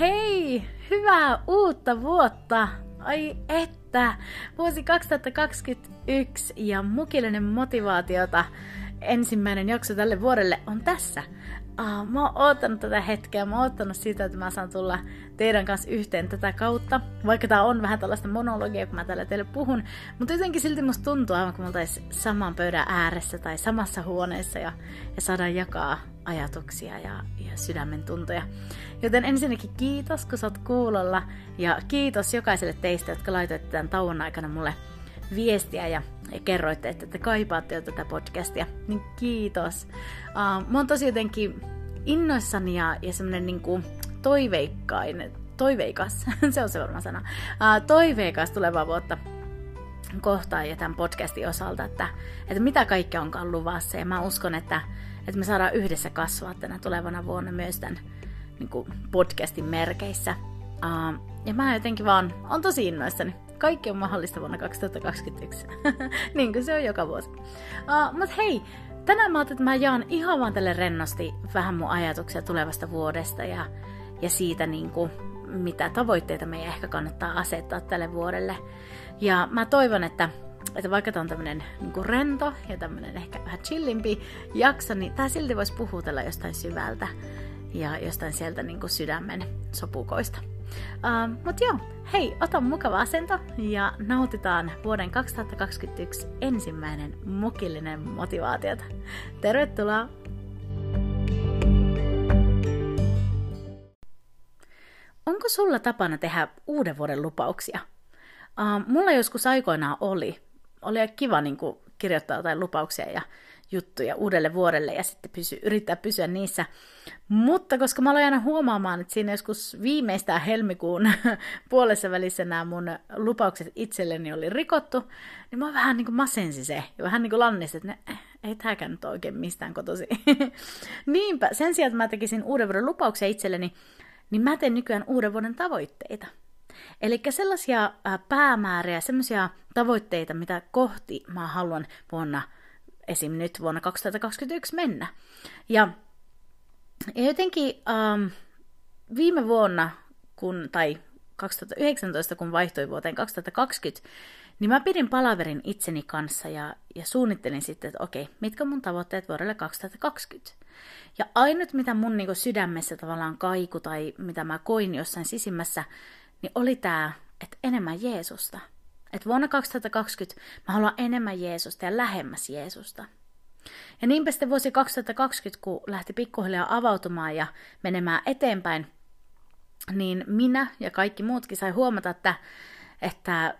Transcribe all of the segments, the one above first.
Hei! Hyvää uutta vuotta! Ai että! Vuosi 2021 ja mukillinen motivaatiota ensimmäinen jakso tälle vuodelle on tässä. Uh, mä oon oottanut tätä hetkeä, mä oon oottanut sitä, että mä saan tulla teidän kanssa yhteen tätä kautta. Vaikka tää on vähän tällaista monologia, kun mä täällä teille puhun. Mutta jotenkin silti musta tuntuu aivan, kun oltais saman pöydän ääressä tai samassa huoneessa ja, ja saadaan jakaa ajatuksia ja, ja sydämen tuntoja. Joten ensinnäkin kiitos, kun sä oot kuulolla. Ja kiitos jokaiselle teistä, jotka laitoitte tämän tauon aikana mulle viestiä ja, ja kerroitte, että te kaipaatte jo tätä podcastia. Niin kiitos. Uh, mä oon tosi jotenkin innoissani ja, ja semmonen niinku toiveikkain, toiveikas, se on se varma sana, uh, toiveikas tulevaa vuotta kohtaan ja tämän podcastin osalta, että, että mitä kaikkea onkaan luvassa. Ja mä uskon, että, että me saadaan yhdessä kasvaa tänä tulevana vuonna myös tämän niin kuin podcastin merkeissä. Uh, ja mä jotenkin vaan on tosi innoissani. Kaikki on mahdollista vuonna 2021, niin kuin se on joka vuosi. Uh, Mutta hei, tänään mä ajattelin, että mä jaan ihan vaan tälle rennosti vähän mun ajatuksia tulevasta vuodesta ja, ja siitä, niin kuin, mitä tavoitteita meidän ehkä kannattaa asettaa tälle vuodelle. Ja mä toivon, että, että vaikka tämä on tämmöinen niin rento ja tämmöinen ehkä vähän chillimpi jakso, niin tämä silti voisi puhutella jostain syvältä ja jostain sieltä niin kuin sydämen sopukoista. Uh, Mutta joo, hei, ota mukava asento ja nautitaan vuoden 2021 ensimmäinen mukillinen motivaatiota. Tervetuloa! Onko sulla tapana tehdä uuden vuoden lupauksia? Uh, mulla joskus aikoinaan oli. Oli kiva niin kuin, kirjoittaa jotain lupauksia ja juttuja uudelle vuodelle ja sitten pysy, yrittää pysyä niissä. Mutta koska mä aloin aina huomaamaan, että siinä joskus viimeistään helmikuun puolessa välissä nämä mun lupaukset itselleni oli rikottu, niin mä vähän niin kuin masensi se ja vähän niin kuin lannisti, että ne, eh, ei tämäkään nyt oikein mistään kotosi. Niinpä, sen sijaan, että mä tekisin uuden vuoden lupauksia itselleni, niin mä teen nykyään uuden vuoden tavoitteita. Eli sellaisia päämääriä, sellaisia tavoitteita, mitä kohti mä haluan vuonna esim. nyt vuonna 2021 mennä. Ja, ja jotenkin ähm, viime vuonna, kun, tai 2019, kun vaihtoi vuoteen 2020, niin mä pidin palaverin itseni kanssa ja, ja suunnittelin sitten, että okei, mitkä mun tavoitteet vuodelle 2020. Ja ainut, mitä mun niin sydämessä tavallaan kaiku tai mitä mä koin jossain sisimmässä, niin oli tämä, että enemmän Jeesusta – että vuonna 2020 mä haluan enemmän Jeesusta ja lähemmäs Jeesusta. Ja niinpä sitten vuosi 2020, kun lähti pikkuhiljaa avautumaan ja menemään eteenpäin, niin minä ja kaikki muutkin sai huomata, että, että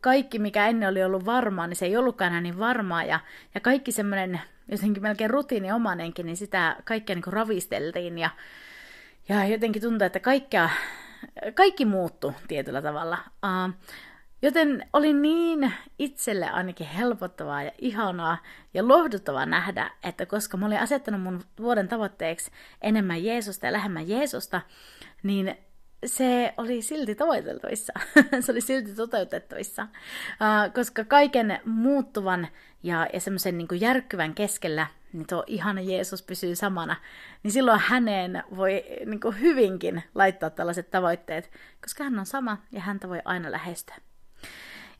kaikki, mikä ennen oli ollut varmaa, niin se ei ollutkaan enää niin varmaa. Ja, ja kaikki semmoinen jotenkin melkein rutiiniomanenkin, niin sitä kaikkea niin ravisteltiin. Ja, ja jotenkin tuntuu, että kaikkea, kaikki muuttu tietyllä tavalla. Uh, Joten oli niin itselle ainakin helpottavaa ja ihanaa ja lohduttavaa nähdä, että koska mä olin asettanut mun vuoden tavoitteeksi enemmän Jeesusta ja lähemmän Jeesusta, niin se oli silti tavoiteltavissa. se oli silti toteutettavissa. Koska kaiken muuttuvan ja, ja semmoisen niin järkkyvän keskellä niin tuo ihana Jeesus pysyy samana, niin silloin häneen voi niin hyvinkin laittaa tällaiset tavoitteet, koska hän on sama ja häntä voi aina lähestyä.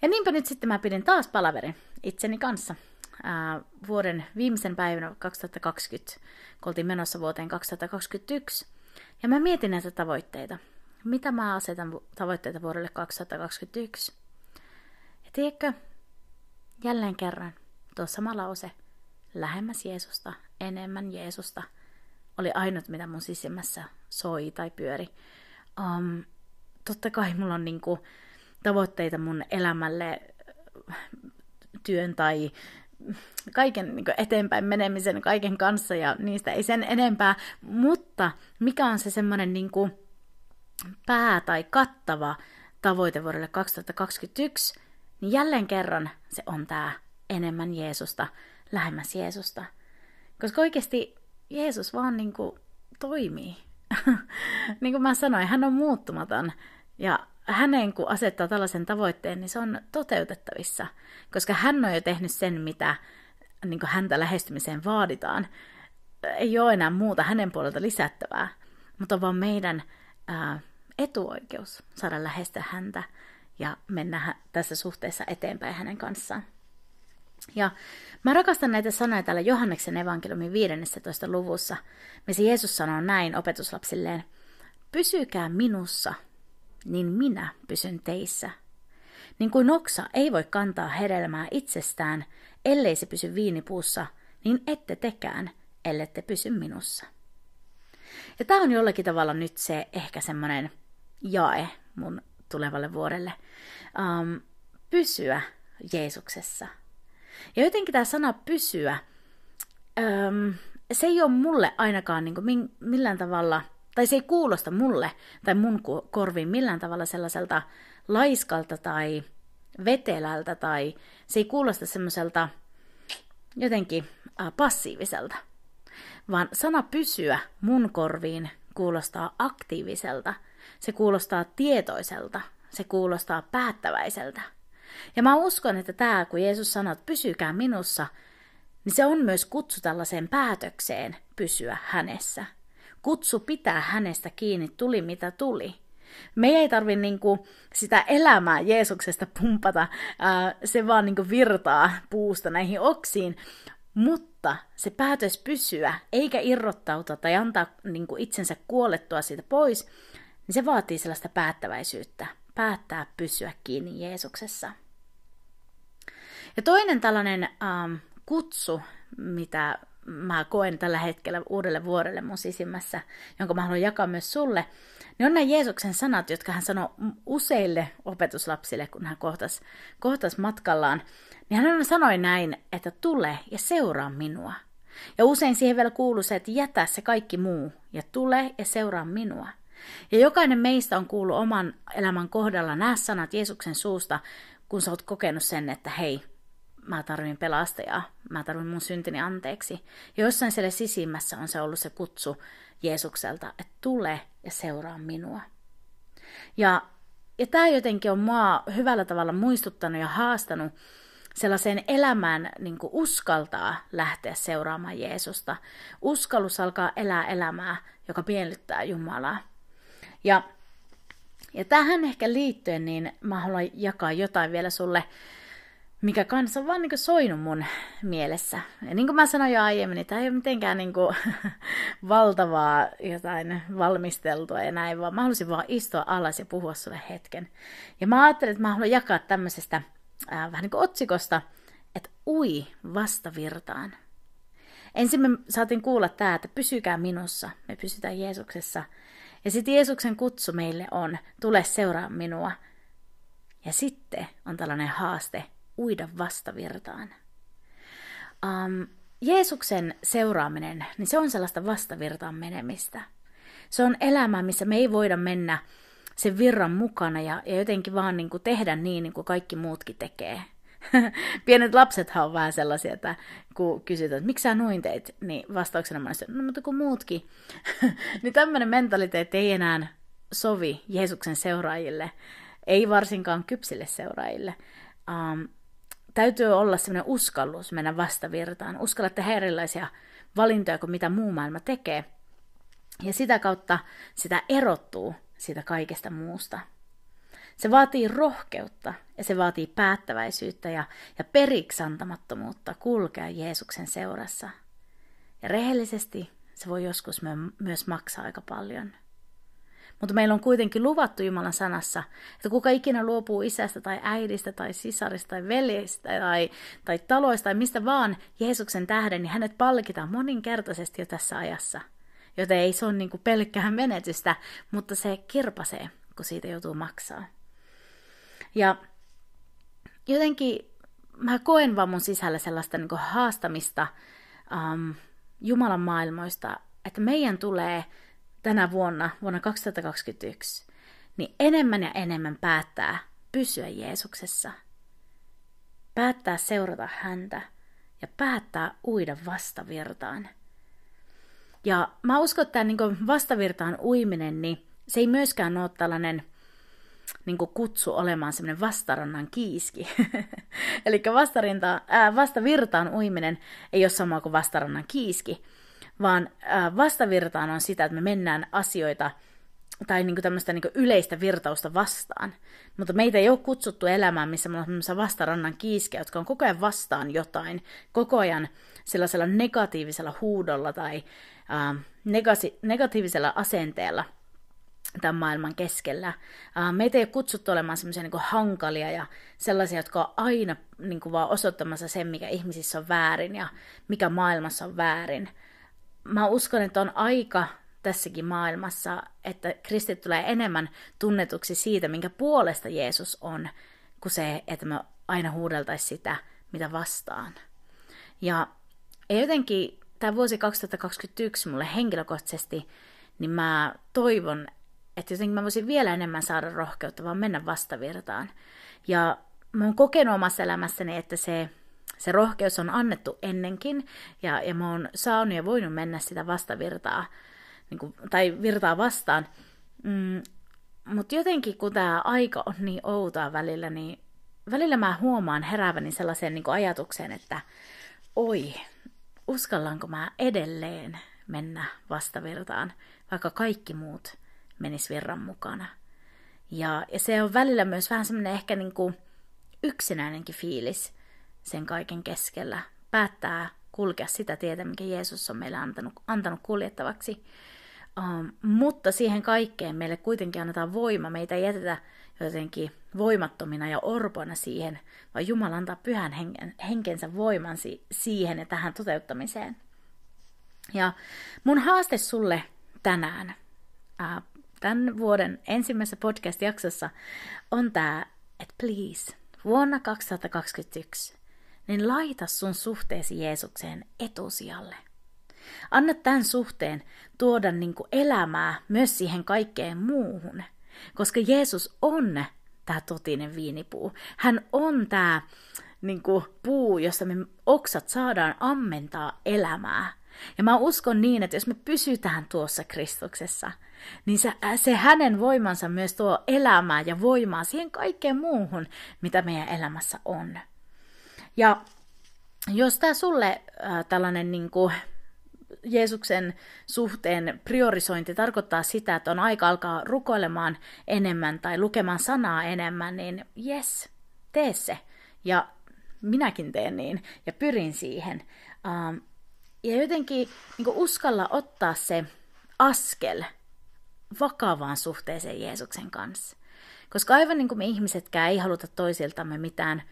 Ja niinpä nyt sitten mä pidin taas palaverin itseni kanssa ää, vuoden viimeisen päivänä 2020, kun oltiin menossa vuoteen 2021. Ja mä mietin näitä tavoitteita. Mitä mä asetan tavoitteita vuodelle 2021? Ja tiedätkö, jälleen kerran tuo sama lause, lähemmäs Jeesusta, enemmän Jeesusta, oli ainut, mitä mun sisimmässä soi tai pyöri. Um, totta kai mulla on niinku, tavoitteita mun elämälle työn tai kaiken niin eteenpäin menemisen kaiken kanssa ja niistä ei sen enempää, mutta mikä on se semmoinen niin pää tai kattava tavoite vuodelle 2021, niin jälleen kerran se on tämä enemmän Jeesusta, lähemmäs Jeesusta. Koska oikeasti Jeesus vaan niin kuin toimii. niin kuin mä sanoin, hän on muuttumaton. Ja hänen kun asettaa tällaisen tavoitteen, niin se on toteutettavissa. Koska hän on jo tehnyt sen, mitä niin kuin häntä lähestymiseen vaaditaan. Ei ole enää muuta hänen puolelta lisättävää, mutta on vaan meidän ää, etuoikeus saada lähestyä häntä ja mennä tässä suhteessa eteenpäin hänen kanssaan. Ja mä rakastan näitä sanoja täällä Johanneksen evankeliumin 15. luvussa, missä Jeesus sanoo näin opetuslapsilleen, Pysykää minussa, niin minä pysyn teissä. Niin kuin oksa ei voi kantaa hedelmää itsestään, ellei se pysy viinipuussa, niin ette tekään, ellette pysy minussa. Ja tämä on jollakin tavalla nyt se ehkä semmoinen jae mun tulevalle vuodelle. Um, pysyä Jeesuksessa. Ja jotenkin tämä sana pysyä, um, se ei ole mulle ainakaan niin kuin millään tavalla, tai se ei kuulosta mulle tai mun korviin millään tavalla sellaiselta laiskalta tai vetelältä, tai se ei kuulosta semmoiselta jotenkin äh, passiiviselta, vaan sana pysyä mun korviin kuulostaa aktiiviselta, se kuulostaa tietoiselta, se kuulostaa päättäväiseltä. Ja mä uskon, että tämä, kun Jeesus sanoo, että pysykää minussa, niin se on myös kutsu tällaiseen päätökseen pysyä hänessä. Kutsu pitää hänestä kiinni, tuli mitä tuli. Me ei tarvi niinku sitä elämää Jeesuksesta pumpata, ää, se vaan niinku virtaa puusta näihin oksiin, mutta se päätös pysyä, eikä irrottautua tai antaa niinku itsensä kuolettua siitä pois, niin se vaatii sellaista päättäväisyyttä, päättää pysyä kiinni Jeesuksessa. Ja toinen tällainen ähm, kutsu, mitä mä koen tällä hetkellä uudelle vuodelle mun sisimmässä, jonka mä haluan jakaa myös sulle, niin on nämä Jeesuksen sanat, jotka hän sanoi useille opetuslapsille, kun hän kohtas, kohtas matkallaan. Niin hän sanoi näin, että tule ja seuraa minua. Ja usein siihen vielä kuuluu se, että jätä se kaikki muu ja tule ja seuraa minua. Ja jokainen meistä on kuullut oman elämän kohdalla nämä sanat Jeesuksen suusta, kun sä oot kokenut sen, että hei, mä tarvin pelastajaa, mä tarvin mun syntini anteeksi. Ja jossain siellä sisimmässä on se ollut se kutsu Jeesukselta, että tule ja seuraa minua. Ja, ja tämä jotenkin on mua hyvällä tavalla muistuttanut ja haastanut sellaiseen elämään niin uskaltaa lähteä seuraamaan Jeesusta. Uskallus alkaa elää elämää, joka miellyttää Jumalaa. Ja, ja tähän ehkä liittyen, niin mä haluan jakaa jotain vielä sulle, mikä kanssa on vaan niin soinut mun mielessä. Ja niin kuin mä sanoin jo aiemmin, niin tämä ei ole mitenkään niin kuin valtavaa jotain valmisteltua ja näin, vaan mä halusin vaan istua alas ja puhua sulle hetken. Ja mä ajattelin, että mä haluan jakaa tämmöisestä äh, vähän niin kuin otsikosta, että ui vastavirtaan. Ensin me saatiin kuulla tämä, että pysykää minussa, me pysytään Jeesuksessa – ja sitten Jeesuksen kutsu meille on, tule seuraa minua. Ja sitten on tällainen haaste, uida vastavirtaan. Um, Jeesuksen seuraaminen, niin se on sellaista vastavirtaan menemistä. Se on elämä, missä me ei voida mennä sen virran mukana ja, ja jotenkin vaan niin kuin tehdä niin, niin kuin kaikki muutkin tekee. Pienet lapsethan on vähän sellaisia, että kun kysytään, että miksi sä noin teit, niin vastauksena mä no mutta kun muutkin. niin tämmöinen mentaliteetti ei enää sovi Jeesuksen seuraajille, ei varsinkaan kypsille seuraajille. Um, täytyy olla semmoinen uskallus mennä vastavirtaan, uskalla tehdä erilaisia valintoja kuin mitä muu maailma tekee. Ja sitä kautta sitä erottuu siitä kaikesta muusta. Se vaatii rohkeutta ja se vaatii päättäväisyyttä ja, ja periksantamattomuutta kulkea Jeesuksen seurassa. Ja rehellisesti se voi joskus myös maksaa aika paljon. Mutta meillä on kuitenkin luvattu Jumalan sanassa, että kuka ikinä luopuu isästä tai äidistä tai sisarista tai veljestä tai, tai taloista tai mistä vaan Jeesuksen tähden, niin hänet palkitaan moninkertaisesti jo tässä ajassa. Joten ei se ole niin pelkkää menetystä, mutta se kirpasee, kun siitä joutuu maksaa. Ja jotenkin mä koen vaan mun sisällä sellaista niin haastamista um, Jumalan maailmoista, että meidän tulee tänä vuonna, vuonna 2021, niin enemmän ja enemmän päättää pysyä Jeesuksessa. Päättää seurata häntä ja päättää uida vastavirtaan. Ja mä uskon, että tämä niin vastavirtaan uiminen, niin se ei myöskään ole tällainen niin kutsu olemaan semmoinen vastarannan kiiski. Eli vastavirtaan uiminen ei ole sama kuin vastarannan kiiski, vaan ää, vastavirtaan on sitä, että me mennään asioita tai niin tämmöistä niin yleistä virtausta vastaan. Mutta meitä ei ole kutsuttu elämään, missä me ollaan vastarannan kiiskejä, jotka on koko ajan vastaan jotain, koko ajan sellaisella negatiivisella huudolla tai ää, negasi- negatiivisella asenteella tämän maailman keskellä. Meitä ei ole kutsuttu olemaan semmoisia niin hankalia ja sellaisia, jotka on aina niin kuin vaan osoittamassa sen, mikä ihmisissä on väärin ja mikä maailmassa on väärin. Mä uskon, että on aika tässäkin maailmassa, että kristit tulee enemmän tunnetuksi siitä, minkä puolesta Jeesus on, kuin se, että me aina huudeltaisiin sitä, mitä vastaan. Ja jotenkin tämä vuosi 2021 mulle henkilökohtaisesti, niin mä toivon, että jotenkin mä voisin vielä enemmän saada rohkeutta, vaan mennä vastavirtaan. Ja mä oon kokenut omassa elämässäni, että se, se rohkeus on annettu ennenkin, ja, ja mä oon saanut ja voinut mennä sitä vastavirtaa niin kuin, tai virtaa vastaan. Mm, Mutta jotenkin kun tämä aika on niin outoa välillä, niin välillä mä huomaan herääväni sellaiseen niin ajatukseen, että oi, uskallanko mä edelleen mennä vastavirtaan, vaikka kaikki muut menis virran mukana. Ja, ja se on välillä myös vähän semmoinen ehkä niin kuin yksinäinenkin fiilis sen kaiken keskellä. Päättää kulkea sitä tietä, mikä Jeesus on meille antanut, antanut kuljettavaksi. Um, mutta siihen kaikkeen meille kuitenkin annetaan voima. Meitä ei jätetä jotenkin voimattomina ja orpoina siihen, vaan Jumala antaa pyhän hengen, henkensä voiman si- siihen ja tähän toteuttamiseen. Ja mun haaste sulle tänään, uh, tämän vuoden ensimmäisessä podcast-jaksossa, on tämä, että please, vuonna 2021, niin laita sun suhteesi Jeesukseen etusijalle. Anna tämän suhteen tuoda niin elämää myös siihen kaikkeen muuhun. Koska Jeesus on tämä totinen viinipuu. Hän on tämä niin kuin, puu, jossa me oksat saadaan ammentaa elämää. Ja mä uskon niin, että jos me pysytään tuossa Kristuksessa, niin se, se hänen voimansa myös tuo elämää ja voimaa siihen kaikkeen muuhun, mitä meidän elämässä on. Ja jos tämä sulle äh, tällainen niin kuin, Jeesuksen suhteen priorisointi tarkoittaa sitä, että on aika alkaa rukoilemaan enemmän tai lukemaan sanaa enemmän, niin yes, tee se. Ja minäkin teen niin ja pyrin siihen. Um, ja jotenkin niin uskalla ottaa se askel vakavaan suhteeseen Jeesuksen kanssa. Koska aivan niin kuin me ihmisetkään ei haluta toisiltamme mitään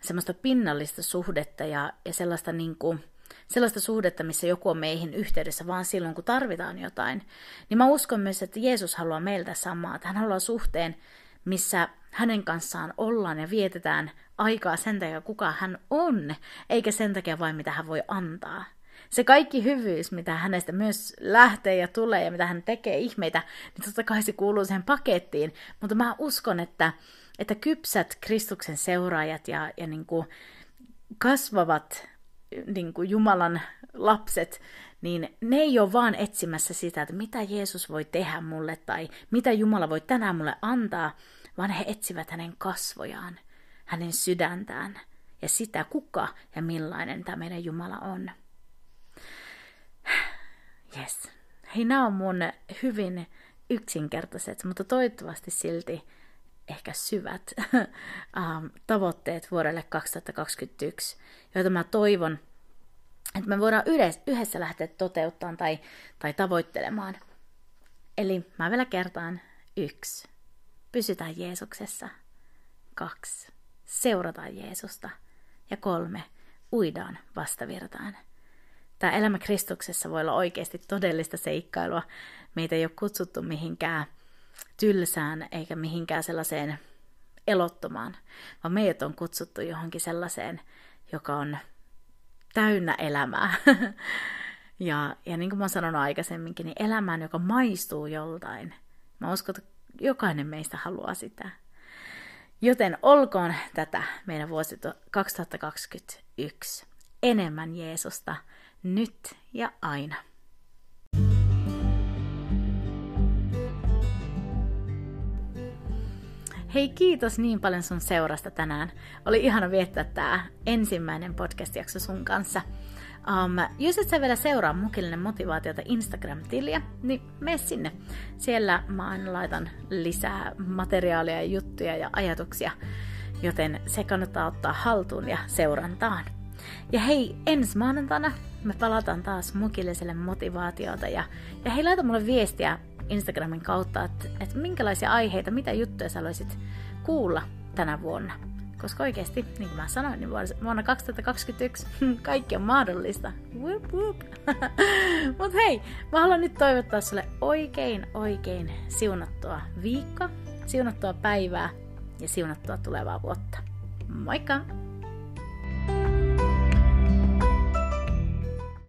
semmoista pinnallista suhdetta ja, ja sellaista niin kuin, sellaista suhdetta, missä joku on meihin yhteydessä vaan silloin, kun tarvitaan jotain, niin mä uskon myös, että Jeesus haluaa meiltä samaa. Että hän haluaa suhteen, missä hänen kanssaan ollaan ja vietetään aikaa sen takia, kuka hän on, eikä sen takia vain, mitä hän voi antaa. Se kaikki hyvyys, mitä hänestä myös lähtee ja tulee ja mitä hän tekee ihmeitä, niin totta kai se kuuluu siihen pakettiin. Mutta mä uskon, että, että kypsät Kristuksen seuraajat ja, ja niin kuin kasvavat niin kuin Jumalan lapset, niin ne ei ole vaan etsimässä sitä, että mitä Jeesus voi tehdä mulle tai mitä Jumala voi tänään mulle antaa, vaan he etsivät hänen kasvojaan, hänen sydäntään ja sitä, kuka ja millainen tämä meidän Jumala on. Yes. Hei, nämä on mun hyvin yksinkertaiset, mutta toivottavasti silti ehkä syvät ähm, tavoitteet vuodelle 2021, joita mä toivon, että me voidaan yhdessä, lähteä toteuttamaan tai, tai tavoittelemaan. Eli mä vielä kertaan. Yksi. Pysytään Jeesuksessa. Kaksi. Seurataan Jeesusta. Ja kolme. Uidaan vastavirtaan. Tämä elämä Kristuksessa voi olla oikeasti todellista seikkailua. Meitä ei ole kutsuttu mihinkään tylsään eikä mihinkään sellaiseen elottomaan, vaan meidät on kutsuttu johonkin sellaiseen, joka on täynnä elämää. ja, ja niin kuin mä oon sanonut aikaisemminkin, niin elämään, joka maistuu joltain. Mä uskon, jokainen meistä haluaa sitä. Joten olkoon tätä meidän vuosi 2021 enemmän Jeesusta nyt ja aina. Hei, kiitos niin paljon sun seurasta tänään. Oli ihana viettää tämä ensimmäinen podcast-jakso sun kanssa. Um, jos et sä vielä seuraa Mukillinen motivaatiota Instagram-tiliä, niin mene sinne. Siellä mä aina laitan lisää materiaalia ja juttuja ja ajatuksia, joten se kannattaa ottaa haltuun ja seurantaan. Ja hei, ensi maanantaina me palataan taas mukilliselle motivaatiota ja, ja hei, laita mulle viestiä Instagramin kautta, että, että minkälaisia aiheita, mitä juttuja sä haluaisit kuulla tänä vuonna. Koska oikeasti, niin kuin mä sanoin, niin vuonna 2021 kaikki on mahdollista. Whoop, whoop. Mut hei, mä haluan nyt toivottaa sulle oikein, oikein siunattua viikkoa, siunattua päivää ja siunattua tulevaa vuotta. Moikka!